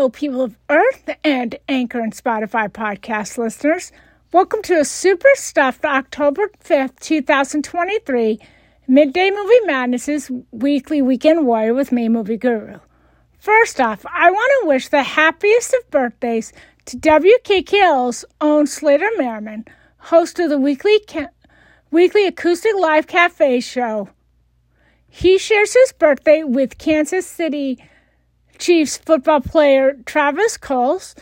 Hello, people of Earth and Anchor and Spotify podcast listeners. Welcome to a super stuffed October 5th, 2023 Midday Movie Madness's weekly weekend warrior with me, Movie Guru. First off, I want to wish the happiest of birthdays to WKKL's own Slater Merriman, host of the weekly, ca- weekly acoustic live cafe show. He shares his birthday with Kansas City Chiefs football player Travis Coles,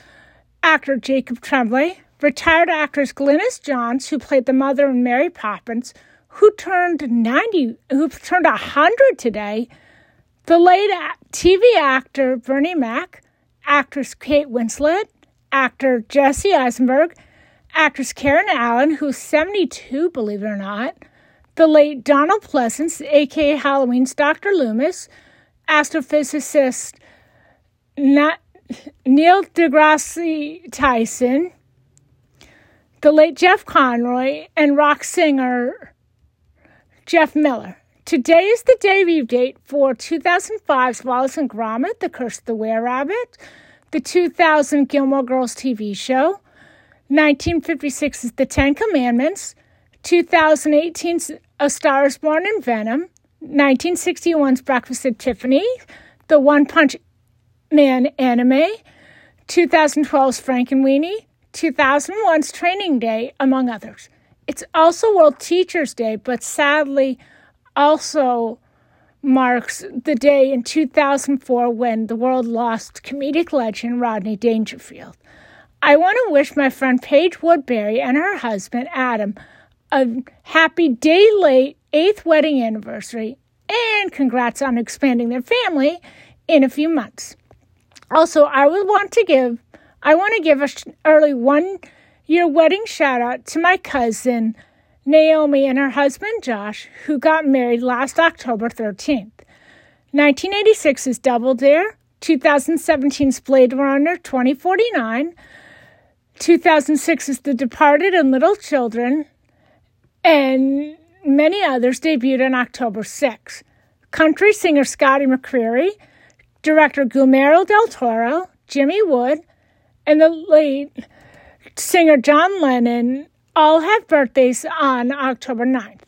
actor Jacob Tremblay, retired actress Glynis Johns, who played the mother in Mary Poppins, who turned 90, who turned 100 today, the late TV actor Bernie Mac, actress Kate Winslet, actor Jesse Eisenberg, actress Karen Allen, who's 72, believe it or not, the late Donald Pleasence, aka Halloween's Dr. Loomis, astrophysicist not Neil deGrasse Tyson, the late Jeff Conaway, and rock singer Jeff Miller. Today is the debut date for 2005's Wallace and Gromit, The Curse of the Were Rabbit, the 2000 Gilmore Girls TV show, 1956 is The Ten Commandments, 2018's A Star is Born in Venom, 1961's Breakfast at Tiffany, The One Punch Man anime, 2012's Frankenweenie, 2001's Training Day, among others. It's also World Teachers Day, but sadly also marks the day in 2004 when the world lost comedic legend Rodney Dangerfield. I want to wish my friend Paige Woodbury and her husband Adam a happy day late eighth wedding anniversary and congrats on expanding their family in a few months. Also, I would want to give I want to give a sh- early one year wedding shout out to my cousin Naomi and her husband Josh, who got married last October 13th. 1986 is Double Dare, 2017's Blade Runner 2049, 2006 is The Departed and Little Children, and many others debuted on October 6. Country singer Scotty McCreery director Guillermo del Toro, Jimmy Wood, and the late singer John Lennon all have birthdays on October 9th.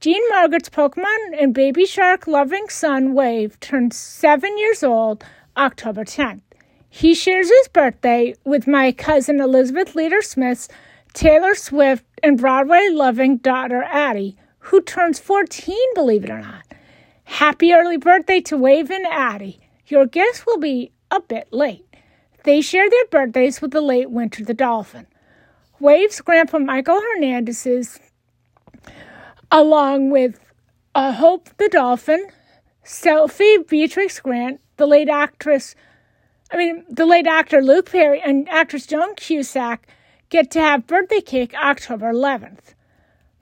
Jean Margaret's Pokemon and Baby Shark loving son Wave turns seven years old October 10th. He shares his birthday with my cousin Elizabeth Leader Smith's Taylor Swift and Broadway loving daughter Addie, who turns 14, believe it or not. Happy early birthday to Wave and Addie. Your guests will be a bit late. They share their birthdays with the late Winter the Dolphin. Wave's grandpa Michael Hernandez's, along with uh, Hope the Dolphin, Sophie Beatrix Grant, the late actress, I mean, the late actor Luke Perry, and actress Joan Cusack get to have birthday cake October 11th.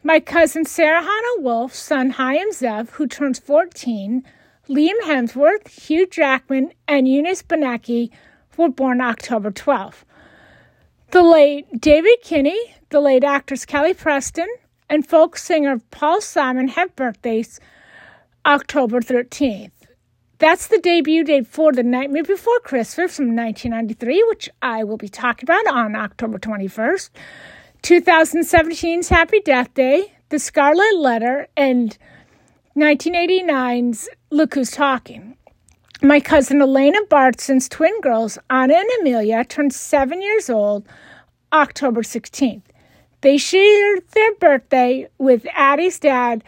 My cousin Sarah Hannah Wolf, son Chaim Zev, who turns 14, Liam Hemsworth, Hugh Jackman, and Eunice Benecki were born October 12. The late David Kinney, the late actress Kelly Preston, and folk singer Paul Simon have birthdays October 13th. That's the debut date for The Nightmare Before Christmas from 1993, which I will be talking about on October 21st. 2017's Happy Death Day, The Scarlet Letter, and 1989's Look Who's Talking. My cousin Elena Bartson's twin girls, Anna and Amelia, turned seven years old October 16th. They shared their birthday with Addie's dad,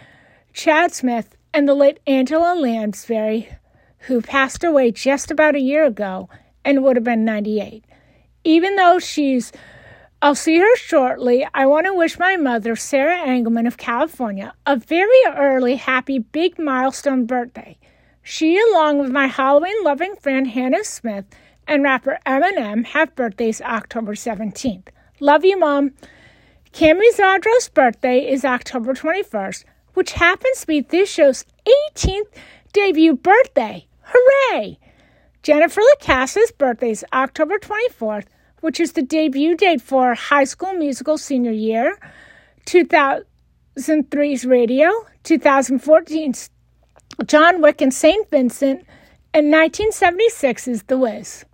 Chad Smith, and the late Angela Lansbury, who passed away just about a year ago and would have been 98. Even though she's I'll see her shortly. I want to wish my mother, Sarah Engelman of California, a very early, happy, big milestone birthday. She, along with my Halloween loving friend Hannah Smith and rapper Eminem, have birthdays October 17th. Love you, Mom. Cami Zadro's birthday is October 21st, which happens to be this show's 18th debut birthday. Hooray! Jennifer LaCassa's birthday is October 24th, which is the debut date for High School Musical senior year, 2003's Radio, 2014's John Wick and St. Vincent, and 1976's The Wiz.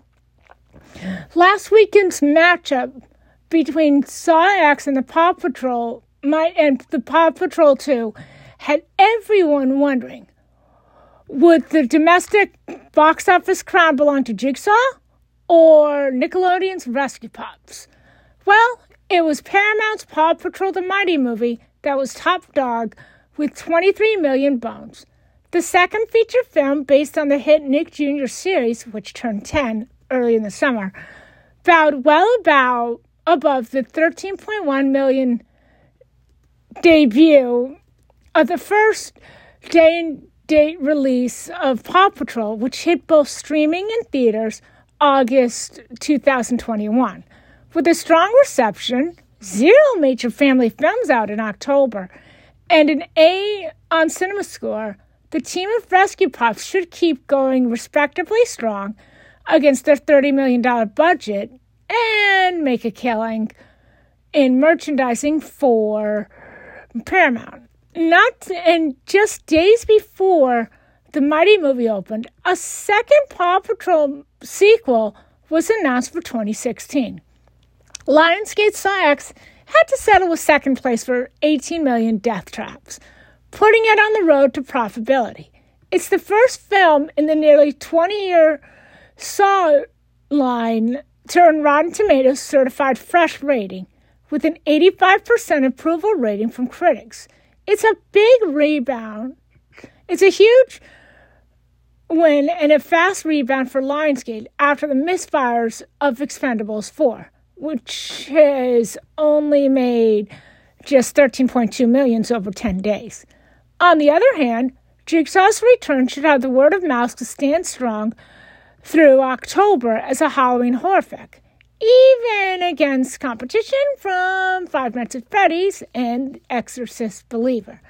Last weekend's matchup between Saw X and the Paw Patrol my and the Paw Patrol 2 had everyone wondering would the domestic box office crown belong to Jigsaw or Nickelodeon's Rescue Pups? Well, it was Paramount's Paw Patrol the Mighty movie that was top dog with 23 million bones. The second feature film, based on the hit Nick Jr. series, which turned 10 early in the summer, bowed well about above the 13.1 million debut of the first day and date release of Paw Patrol, which hit both streaming and theaters August 2021. With a strong reception, zero major family films out in October, and an A on Cinema Score, the team of Rescue Pups should keep going respectively strong against their $30 million budget and make a killing in merchandising for Paramount. Not and just days before the Mighty movie opened, a second Paw Patrol sequel was announced for 2016. Lionsgate Saw X had to settle with second place for 18 million death traps, putting it on the road to profitability. It's the first film in the nearly 20 year Saw line to earn Rotten Tomatoes certified fresh rating with an 85% approval rating from critics. It's a big rebound. It's a huge win and a fast rebound for Lionsgate after the misfires of Expendables 4, which has only made just 13.2 millions over 10 days. On the other hand, Jigsaw's return should have the word of mouth to stand strong through October as a Halloween horror flick even against competition from Five Nights at Freddy's and Exorcist Believer.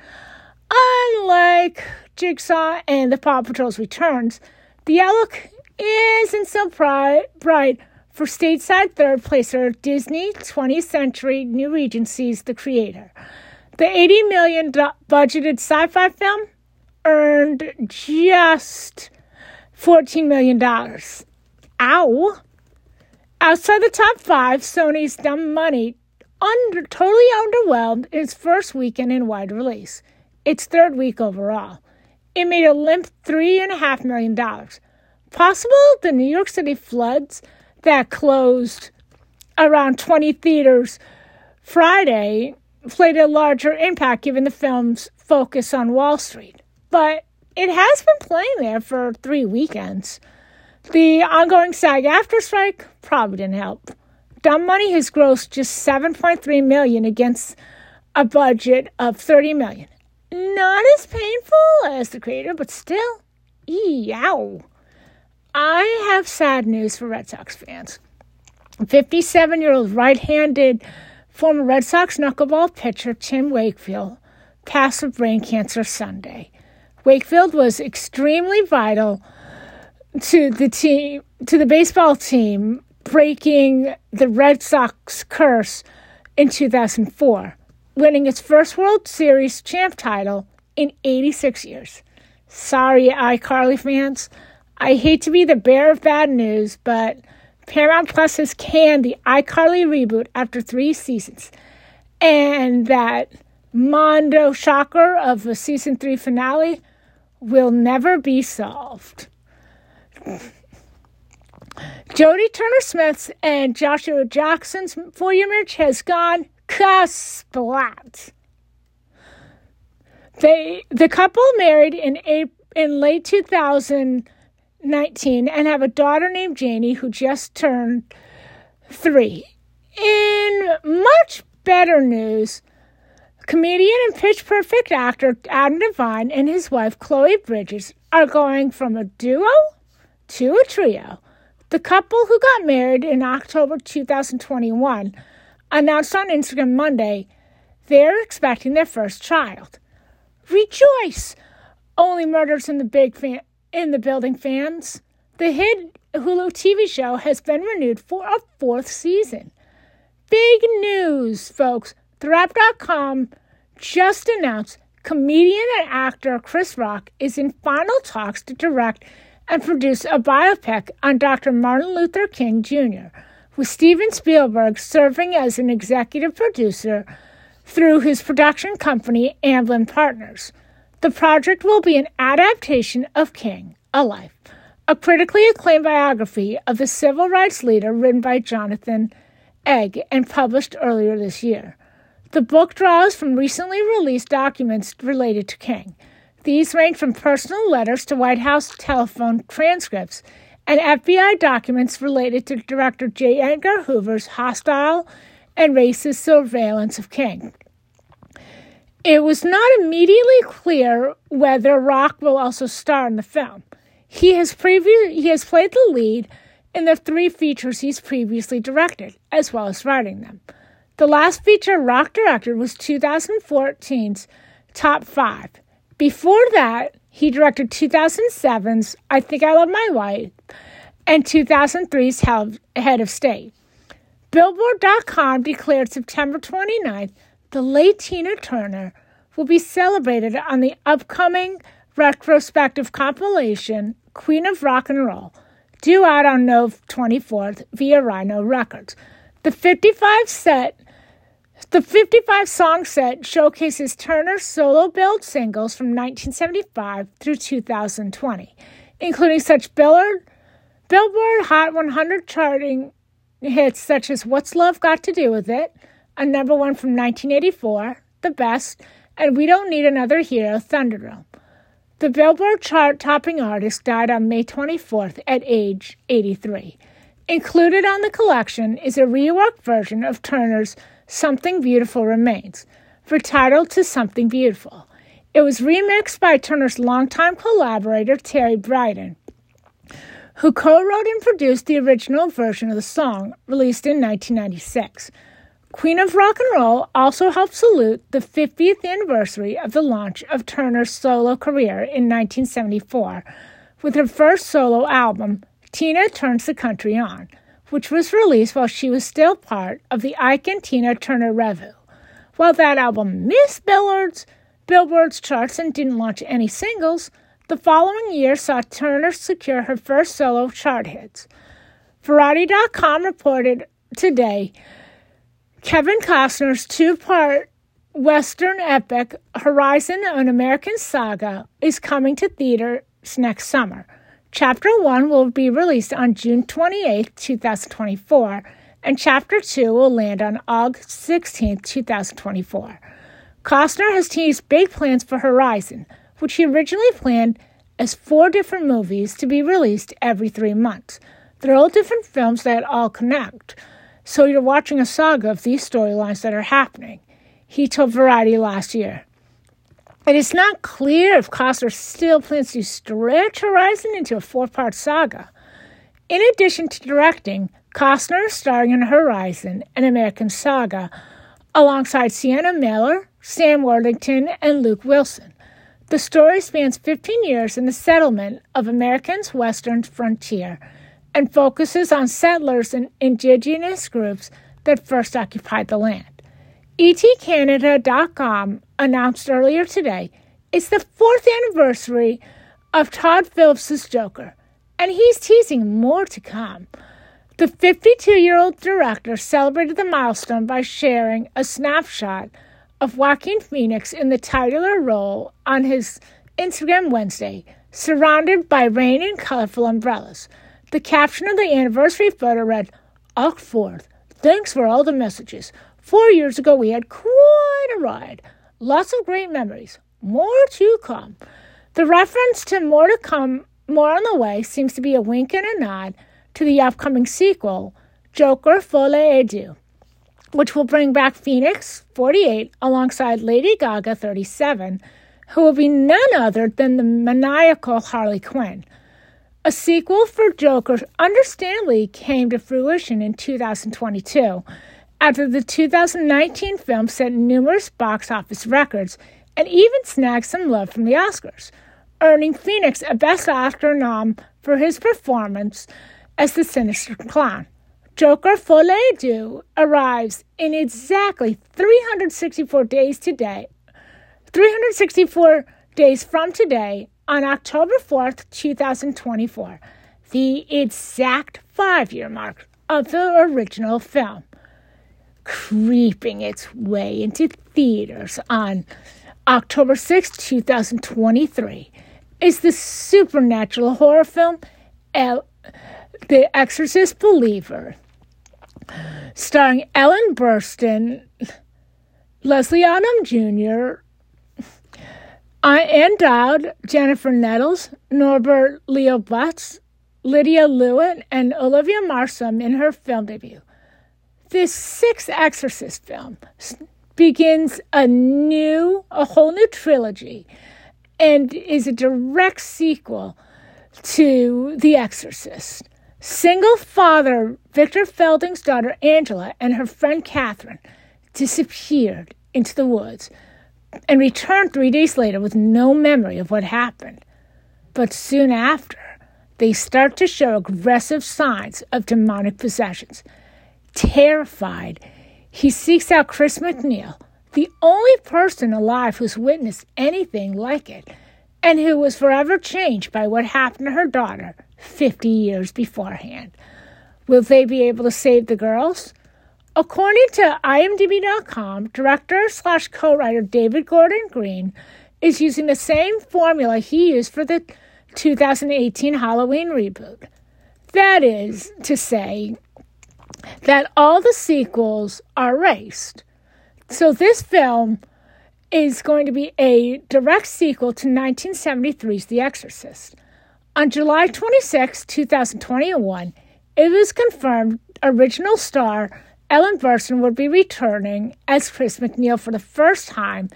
Unlike Jigsaw and the Paw Patrol's returns, the outlook isn't so bright for stateside third placer Disney 20th Century New Regency's The Creator. The 80 million budgeted sci-fi film earned just 14 million dollars. Ow! Outside the top five, Sony's Dumb Money under, totally underwhelmed its first weekend in wide release, its third week overall. It made a limp $3.5 million. Possible the New York City floods that closed around 20 theaters Friday played a larger impact given the film's focus on Wall Street. But it has been playing there for three weekends. The ongoing SAG-AFTRA strike probably didn't help. Dumb Money has grossed just 7.3 million against a budget of 30 million. Not as painful as the creator, but still, yow. I have sad news for Red Sox fans. 57 year old right handed former Red Sox knuckleball pitcher Tim Wakefield passed with brain cancer Sunday. Wakefield was extremely vital to the team to the baseball team breaking the Red Sox curse in 2004, winning its first World Series champ title in 86 years. Sorry, iCarly fans. I hate to be the bearer of bad news, but Paramount Plus has canned the iCarly reboot after three seasons. And that Mondo shocker of a season three finale will never be solved. Jodie Turner Smith's and Joshua Jackson's four year marriage has gone kasplat. They the couple married in April, in late 2019 and have a daughter named Janie who just turned three. In much better news, comedian and pitch perfect actor Adam Devine and his wife Chloe Bridges are going from a duo to a trio. The couple who got married in October 2021 announced on Instagram Monday they're expecting their first child. Rejoice! Only murders in the big fan- in the building fans. The hit Hulu TV show has been renewed for a fourth season. Big news, folks. TheWrap.com just announced comedian and actor Chris Rock is in final talks to direct and produce a biopic on Dr. Martin Luther King Jr., with Steven Spielberg serving as an executive producer through his production company, Amblin Partners. The project will be an adaptation of King, A Life, a critically acclaimed biography of the civil rights leader written by Jonathan Eig and published earlier this year. The book draws from recently released documents related to King. These range from personal letters to White House telephone transcripts and FBI documents related to Director J. Edgar Hoover's hostile and racist surveillance of King. It was not immediately clear whether Rock will also star in the film. He has previ- he has played the lead in the three features he's previously directed, as well as writing them. The last feature Rock directed was 2014's Top 5. Before that, he directed 2007's I Think I Love My Wife and 2003's Head of State. Billboard.com declared September 29th the late Tina Turner will be celebrated on the upcoming retrospective compilation Queen of Rock and Roll, due out on November 24th via Rhino Records. The 55 set the 55 song set showcases Turner's solo billed singles from 1975 through 2020, including such Billboard, Billboard Hot 100 charting hits such as What's Love Got to Do with It, a number one from 1984, The Best, and We Don't Need Another Hero, Thunderdome. The Billboard chart topping artist died on May 24th at age 83. Included on the collection is a reworked version of Turner's Something Beautiful Remains, retitled to Something Beautiful. It was remixed by Turner's longtime collaborator Terry Britten, who co wrote and produced the original version of the song, released in 1996. Queen of Rock and Roll also helped salute the 50th anniversary of the launch of Turner's solo career in 1974 with her first solo album, Tina Turns the Country On which was released while she was still part of the Ike and Tina Turner Revue. While that album missed Billboard's, Billboard's charts and didn't launch any singles, the following year saw Turner secure her first solo chart hits. Variety.com reported today Kevin Costner's two part Western epic Horizon An American Saga is coming to theaters next summer. Chapter 1 will be released on June 28, 2024, and Chapter 2 will land on August 16, 2024. Costner has teased big plans for Horizon, which he originally planned as four different movies to be released every three months. They're all different films that all connect, so you're watching a saga of these storylines that are happening, he told Variety last year. It is not clear if Costner still plans to stretch Horizon into a four part saga. In addition to directing, Costner is starring in Horizon, an American saga, alongside Sienna Miller, Sam Worthington, and Luke Wilson. The story spans 15 years in the settlement of America's western frontier and focuses on settlers and indigenous groups that first occupied the land. ETCanada.com announced earlier today it's the fourth anniversary of Todd Phillips' Joker, and he's teasing more to come. The 52 year old director celebrated the milestone by sharing a snapshot of Joaquin Phoenix in the titular role on his Instagram Wednesday, surrounded by rain and colorful umbrellas. The caption of the anniversary photo read, August 4th, thanks for all the messages. Four years ago, we had quite a ride. Lots of great memories. More to come. The reference to more to come, more on the way, seems to be a wink and a nod to the upcoming sequel, Joker Folie à Deux, which will bring back Phoenix, 48, alongside Lady Gaga, 37, who will be none other than the maniacal Harley Quinn. A sequel for Joker understandably came to fruition in 2022 after the 2019 film set numerous box office records and even snagged some love from the Oscars, earning Phoenix a Best Actor nom for his performance as the sinister clown. Joker Folie Deux arrives in exactly 364 days today, 364 days from today on October 4th, 2024, the exact five year mark of the original film, creeping its way into theaters on October 6, 2023, is the supernatural horror film El- The Exorcist Believer, starring Ellen Burstyn, Leslie Odom Jr., Ann Dowd, Jennifer Nettles, Norbert Leo Butz, Lydia Lewin, and Olivia Marsham in her film debut. This sixth Exorcist film begins a new, a whole new trilogy, and is a direct sequel to The Exorcist. Single father Victor Fielding's daughter Angela and her friend Catherine disappeared into the woods and returned three days later with no memory of what happened. But soon after, they start to show aggressive signs of demonic possessions. Terrified, he seeks out Chris MacNeil, the only person alive who's witnessed anything like it, and who was forever changed by what happened to her daughter 50 years beforehand. Will they be able to save the girls? According to IMDb.com, director slash co writer David Gordon Green is using the same formula he used for the 2018 Halloween reboot. That is to say, that all the sequels are erased. So this film is going to be a direct sequel to 1973's The Exorcist. On July 26, 2021, it was confirmed original star Ellen Burstyn would be returning as Chris MacNeil for the first time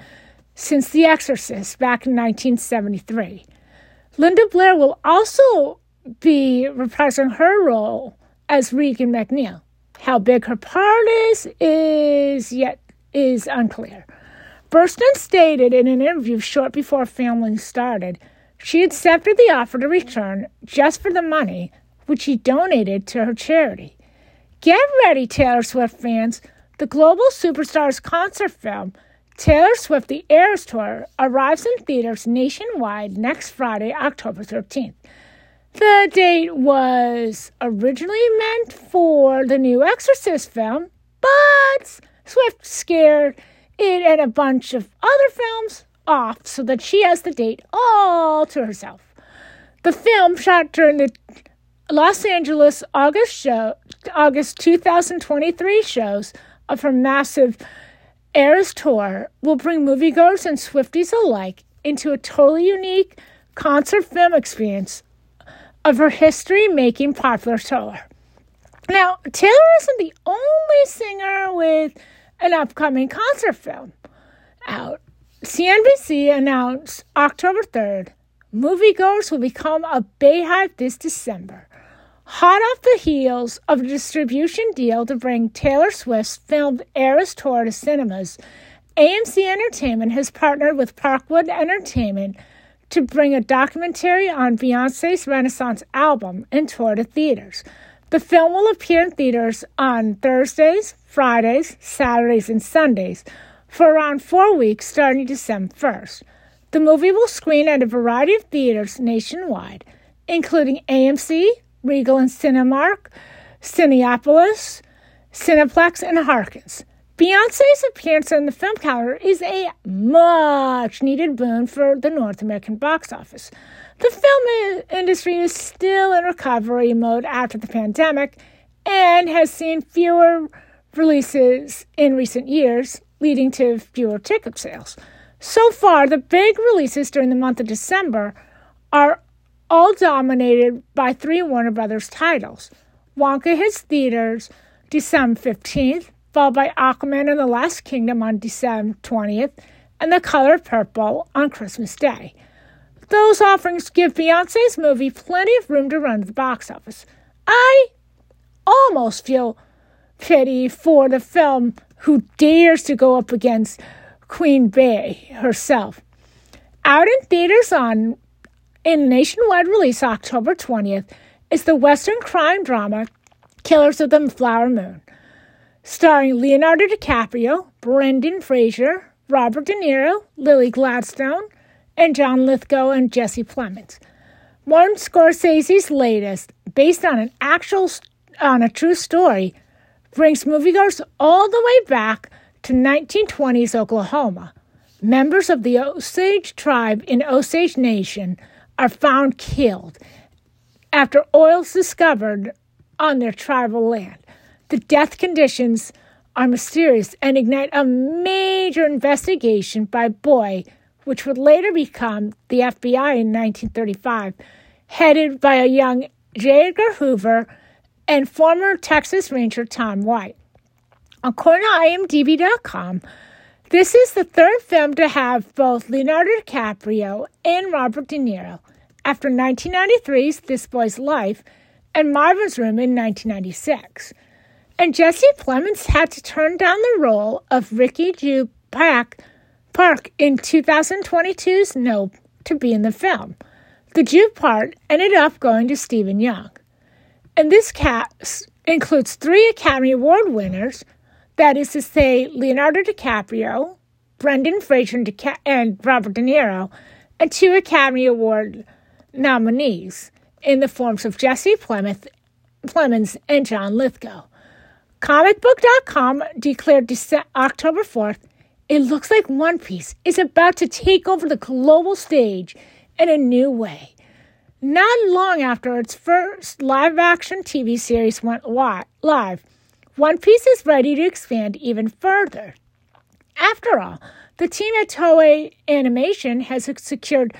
since The Exorcist back in 1973. Linda Blair will also be reprising her role as Regan MacNeil. How big her part is is yet is unclear. Burstyn stated in an interview short before filming started she accepted the offer to return just for the money, which she donated to her charity. Get ready, Taylor Swift fans. The global superstar's concert film, Taylor Swift The Eras Tour, arrives in theaters nationwide next Friday, October 13th. The date was originally meant for the new Exorcist film, but Swift scared it and a bunch of other films off so that she has the date all to herself. The film, shot during the Los Angeles August show, August 2023 shows of her massive Eras tour, will bring moviegoers and Swifties alike into a totally unique concert film experience of her history-making popular tour. Now, Taylor isn't the only singer with an upcoming concert film out. CNBC announced October 3rd moviegoers will become a BeyHive this December. Hot off the heels of a distribution deal to bring Taylor Swift's filmed Eras tour to cinemas, AMC Entertainment has partnered with Parkwood Entertainment to bring a documentary on Beyonce's Renaissance album and tour to theaters. The film will appear in theaters on Thursdays, Fridays, Saturdays, and Sundays for around four weeks starting December 1st. The movie will screen at a variety of theaters nationwide, including AMC, Regal and Cinemark, Cinepolis, Cineplex, and Harkins. Beyonce's appearance in the film calendar is a much needed boon for the North American box office. The film industry is still in recovery mode after the pandemic and has seen fewer releases in recent years, leading to fewer ticket sales. So far, the big releases during the month of December are all dominated by three Warner Brothers titles. Wonka hits theaters December 15th, followed by Aquaman and the Lost Kingdom on December 20th, and The Color Purple on Christmas Day. Those offerings give Beyonce's movie plenty of room to run the box office. I almost feel pity for the film who dares to go up against Queen Bey herself. Out in theaters on in nationwide release October 20th is the Western crime drama Killers of the Flower Moon, starring Leonardo DiCaprio, Brendan Fraser, Robert De Niro, Lily Gladstone, and John Lithgow and Jesse Plemons. Martin Scorsese's latest, based on an actual on a true story, brings moviegoers all the way back to 1920s Oklahoma. Members of the Osage tribe in Osage Nation are found killed after oil's discovered on their tribal land. The death conditions are mysterious and ignite a major investigation by Boy, which would later become the FBI in 1935, headed by a young J. Edgar Hoover and former Texas Ranger Tom White. According to IMDb.com, this is the third film to have both Leonardo DiCaprio and Robert De Niro after 1993's This Boy's Life and Marvin's Room in 1996. And Jesse Plemons had to turn down the role of Ricky Jupe Park, in 2022's Nope to be in the film. The Jupe part ended up going to Steven Yeun. And this cast includes three Academy Award winners, that is to say, Leonardo DiCaprio, Brendan Fraser, and Robert De Niro, and two Academy Award nominees in the forms of Jesse Plemons and John Lithgow. ComicBook.com declared December, October 4th, it looks like One Piece is about to take over the global stage in a new way. Not long after its first live action TV series went live, One Piece is ready to expand even further. After all, the team at Toei Animation has secured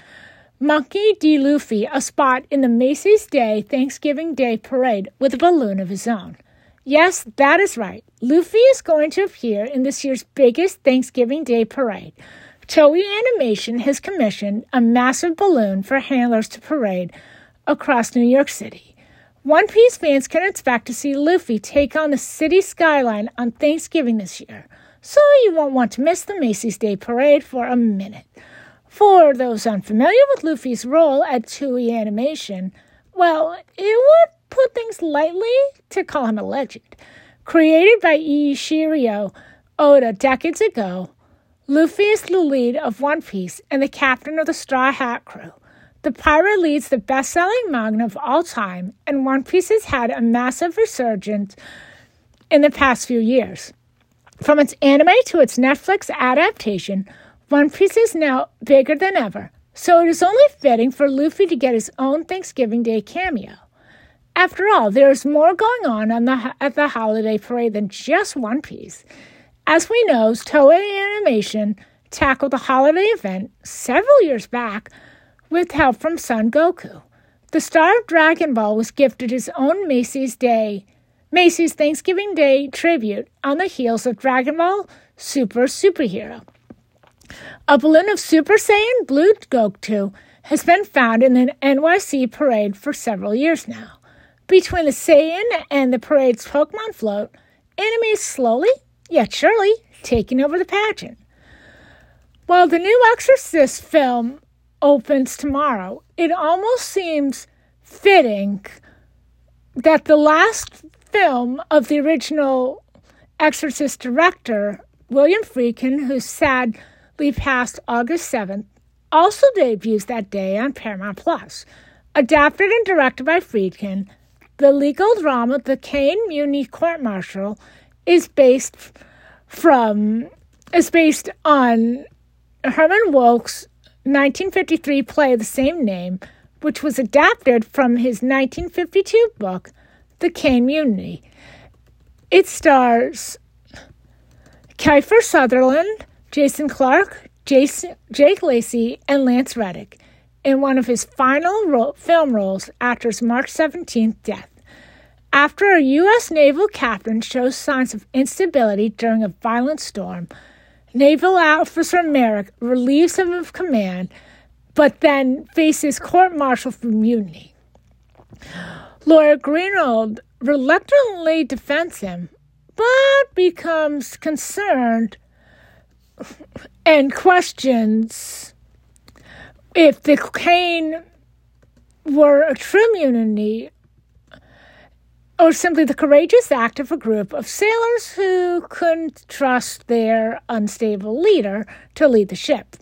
Monkey D. Luffy a spot in the Macy's Day Thanksgiving Day Parade with a balloon of his own. Yes, that is right. Luffy is going to appear in this year's biggest Thanksgiving Day Parade. Toei Animation has commissioned a massive balloon for handlers to parade across New York City. One Piece fans can expect to see Luffy take on the city skyline on Thanksgiving this year, so you won't want to miss the Macy's Day Parade for a minute. For those unfamiliar with Luffy's role at Toei Animation, well, it would put things lightly to call him a legend. Created by Eiichiro Oda decades ago, Luffy is the lead of One Piece and the captain of the Straw Hat crew. The pirate leads the best selling manga of all time, and One Piece has had a massive resurgence in the past few years. From its anime to its Netflix adaptation, One Piece is now bigger than ever, so it is only fitting for Luffy to get his own Thanksgiving Day cameo. After all, there is more going on, on the, at the holiday parade than just One Piece. As we know, Toei Animation tackled the holiday event several years back with help from Son Goku. The star of Dragon Ball was gifted his own Macy's Day, Macy's Thanksgiving Day tribute on the heels of Dragon Ball Super Superhero. A balloon of Super Saiyan Blue Goku has been found in the NYC parade for several years now. Between the Saiyan and the parade's Pokemon float, enemies slowly yet surely taking over the pageant. While the new Exorcist film opens tomorrow, it almost seems fitting that the last film of the original Exorcist director, William Friedkin, who sadly passed August 7th, also debuts that day on Paramount Plus. Adapted and directed by Friedkin, the legal drama The Caine Mutiny Court Martial is based from is based on Herman Wouk's 1953 play of the same name, which was adapted from his 1952 book, The Kane Mutiny. It stars Kiefer Sutherland, Jason Clarke, Jason, Jake Lacy, and Lance Reddick in one of his final ro- film roles after his March 17th death. After a U.S. naval captain shows signs of instability during a violent storm, Naval Officer Maryk relieves him of command, but then faces court martial for mutiny. Lawyer Greenwald reluctantly defends him, but becomes concerned and questions if the Caine were a true mutiny or simply the courageous act of a group of sailors who couldn't trust their unstable leader to lead the ship.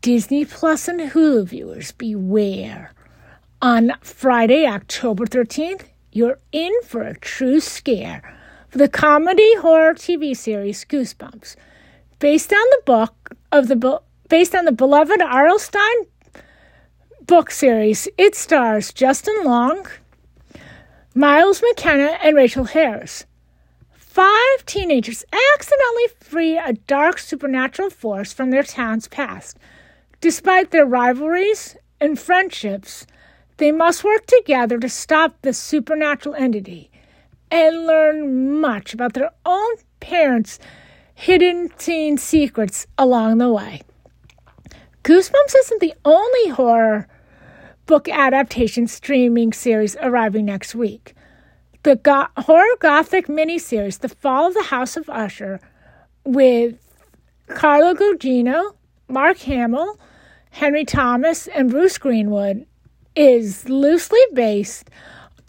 Disney Plus and Hulu viewers, beware. On Friday, October 13th, you're in for a true scare for the comedy horror TV series Goosebumps. Based on the book of the based on the beloved R.L. Stine book series, it stars Justin Long, Miles McKenna, and Rachel Harris. Five teenagers accidentally free a dark supernatural force from their town's past. Despite their rivalries and friendships, they must work together to stop the supernatural entity and learn much about their own parents' hidden teen secrets along the way. Goosebumps isn't the only horror book adaptation streaming series arriving next week. The go- horror gothic miniseries, The Fall of the House of Usher, with Carla Gugino, Mark Hamill, Henry Thomas, and Bruce Greenwood, is loosely based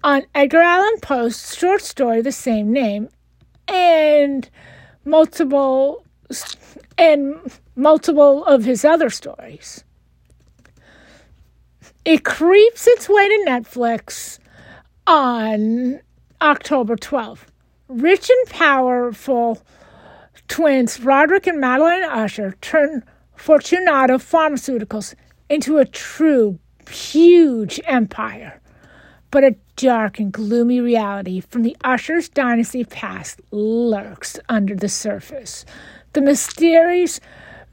on Edgar Allan Poe's short story the same name and multiple and multiple of his other stories. It creeps its way to Netflix on October 12th. Rich and powerful twins Roderick and Madeline Usher turn Fortunato Pharmaceuticals into a true huge empire. But a dark and gloomy reality from the Usher's dynasty past lurks under the surface. The mysterious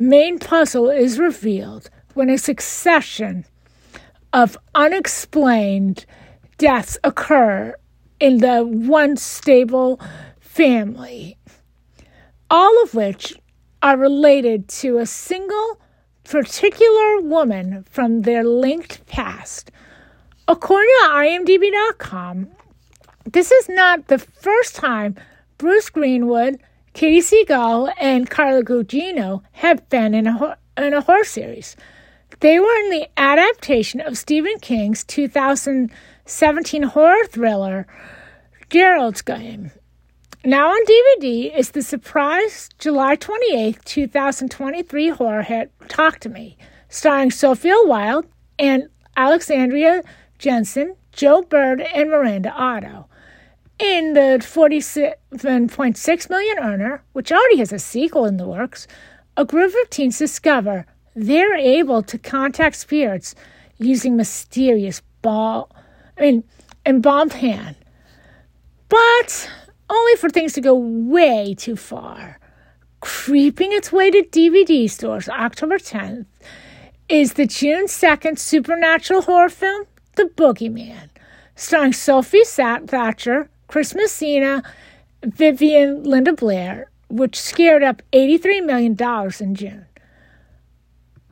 main puzzle is revealed when a succession of unexplained deaths occur in the once stable family, all of which are related to a single particular woman from their linked past. According to IMDb.com, this is not the first time Bruce Greenwood, Katey Sagal, and Carla Gugino have been in a, in a horror series. They were in the adaptation of Stephen King's 2017 horror thriller, Gerald's Game. Now on DVD is the surprise July 28, 2023 horror hit Talk to Me, starring Sophia Wilde and Alexandria Jensen, Joe Bird, and Miranda Otto. In the 47.6 million earner, which already has a sequel in the works, a group of teens discover they're able to contact spirits using mysterious ball, I mean, embalmed hand. But only for things to go way too far. Creeping its way to DVD stores October 10th is the June 2nd supernatural horror film, The Boogeyman, starring Sophie Thatcher, Chris Messina, Vivien Linda Blair, which scared up $83 million in June.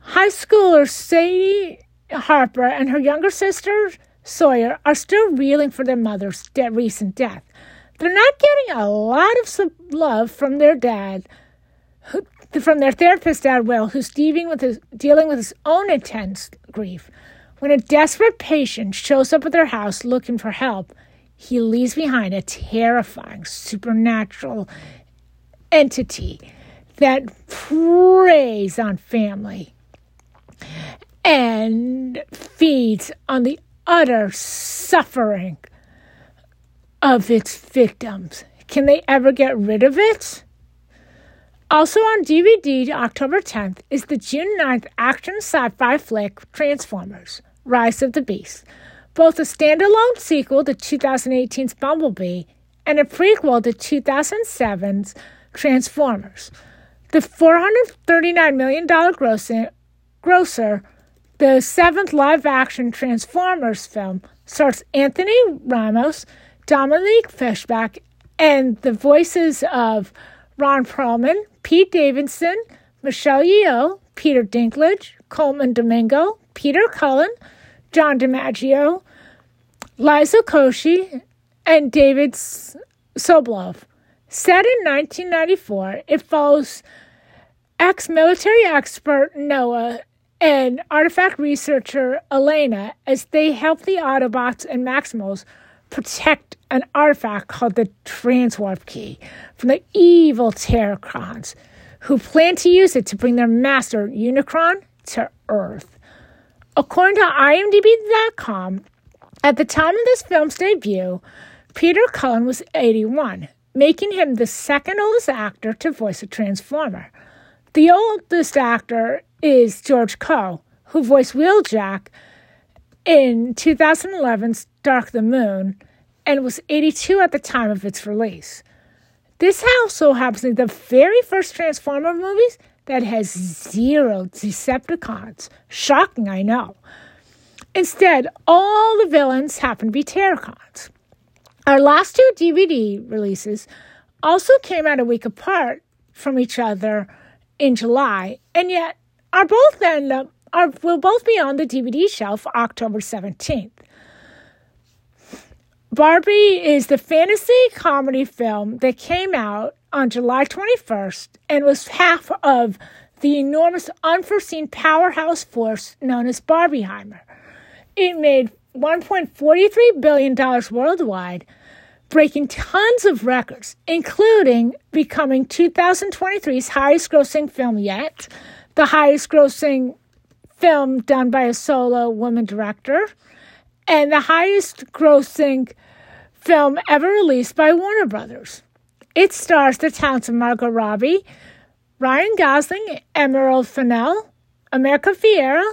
High schooler Sadie Harper and her younger sister Sawyer are still reeling for their mother's de- recent death. They're not getting a lot of love from their dad, who, from their therapist, Dad Will, who's dealing with his, dealing with his own intense grief. When a desperate patient shows up at their house looking for help, he leaves behind a terrifying supernatural entity that preys on family and feeds on the utter suffering of its victims. Can they ever get rid of it? Also on DVD October 10th is the June 9th action sci fi flick Transformers Rise of the Beast, both a standalone sequel to 2018's Bumblebee and a prequel to 2007's Transformers. The $439 million grosser, grosser the seventh live action Transformers film, stars Anthony Ramos Dominique Fishback, and the voices of Ron Perlman, Pete Davidson, Michelle Yeoh, Peter Dinklage, Colman Domingo, Peter Cullen, John DiMaggio, Liza Koshy, and David Sobolov. Set in 1994, it follows ex military expert Noah and artifact researcher Elena as they help the Autobots and Maximals protect an artifact called the Transwarp Key from the evil Terrorcons, who plan to use it to bring their master, Unicron, to Earth. According to IMDb.com, at the time of this film's debut, Peter Cullen was 81, making him the second oldest actor to voice a Transformer. The oldest actor is George Coe, who voiced Wheeljack in 2011's Dark the Moon and was 82 at the time of its release. This also happens to be the very first Transformer movies that has zero Decepticons. Shocking, I know. Instead, all the villains happen to be Terrorcons. Our last two DVD releases also came out a week apart from each other in July, and yet are both end up uh, are will both be on the DVD shelf October 17th. Barbie is the fantasy comedy film that came out on July 21st and was half of the enormous unforeseen powerhouse force known as Barbieheimer. It made $1.43 billion worldwide, breaking tons of records, including becoming 2023's highest grossing film yet, the highest grossing film done by a solo woman director, and the highest grossing film ever released by Warner Brothers. It stars the talents of Margot Robbie, Ryan Gosling, Emerald Fennell, America Ferrera,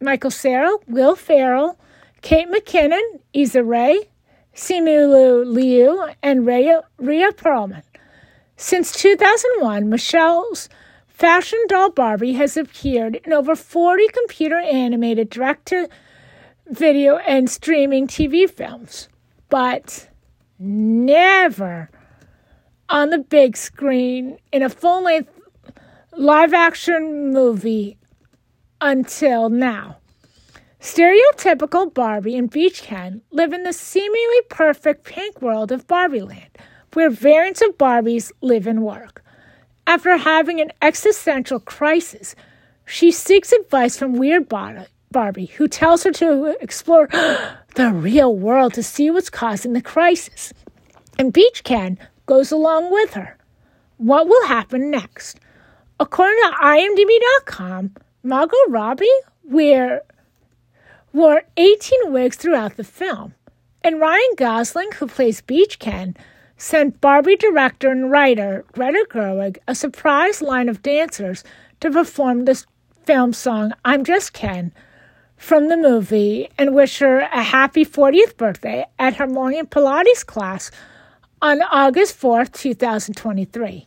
Michael Cera, Will Ferrell, Kate McKinnon, Issa Rae, Simu Liu, and Rhea, Rhea Perlman. Since 2001, Mattel's fashion doll Barbie has appeared in over 40 computer animated direct to video and streaming TV films, but never on the big screen in a full length live action movie until now. Stereotypical Barbie and Beach Ken live in the seemingly perfect pink world of Barbie Land, where variants of Barbies live and work. After having an existential crisis, she seeks advice from Weird Barbie, who tells her to explore the real world to see what's causing the crisis. And Beach Ken goes along with her. What will happen next? According to IMDb.com, Margot Robbie wear, wore 18 wigs throughout the film, and Ryan Gosling, who plays Beach Ken, sent Barbie director and writer Greta Gerwig a surprise line of dancers to perform the film song I'm Just Ken from the movie and wish her a happy 40th birthday at her morning Pilates class on August 4th, 2023.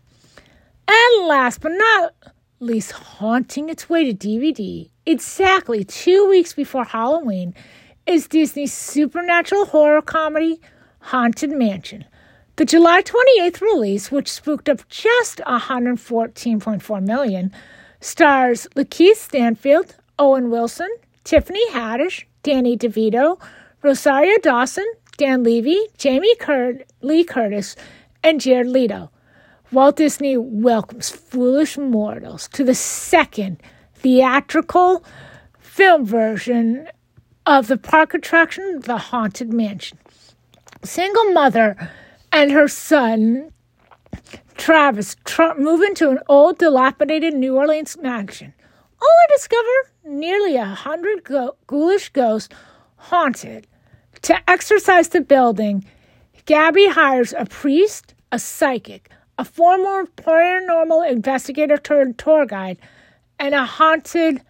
And last but not least, haunting its way to DVD exactly two weeks before Halloween is Disney's supernatural horror comedy Haunted Mansion. The July 28th release, which spooked up just 114.4 million, stars Lakeith Stanfield, Owen Wilson, Tiffany Haddish, Danny DeVito, Rosario Dawson, Dan Levy, Jamie Cur- Lee Curtis, and Jared Leto. Walt Disney welcomes foolish mortals to the second theatrical film version of the park attraction, The Haunted Mansion. Single mother and her son, Travis, tra- move into an old, dilapidated New Orleans mansion. Only discover nearly a hundred go- ghoulish ghosts haunted. To exorcise the building, Gabby hires a priest, a psychic, a former paranormal investigator turned tour guide, and a haunted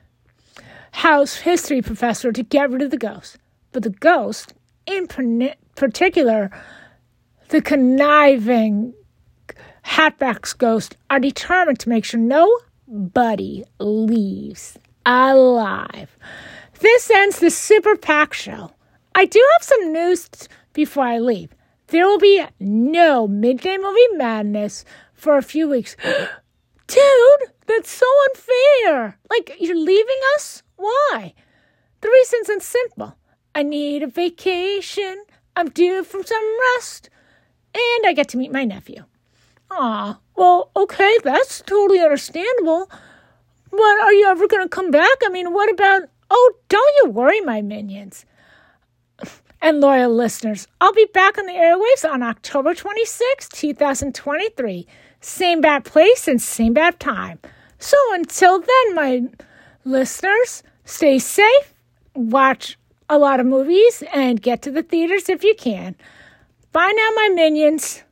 house history professor to get rid of the ghosts. But the ghosts, in particular, the conniving Hatbox ghost, are determined to make sure nobody leaves alive. This ends the Super Pack show. I do have some news before I leave. There will be no midday movie madness for a few weeks. Dude, that's so unfair. Like, you're leaving us? Why? The reason's simple. I need a vacation. I'm due for some rest. And I get to meet my nephew. Ah, well, okay, that's totally understandable. But are you ever going to come back? I mean, what about. Oh, don't you worry, my minions and loyal listeners. I'll be back on the airwaves on October 26, 2023. Same bad place and same bad time. So until then, my Listeners, stay safe, watch a lot of movies, and get to the theaters if you can. Bye now, my minions.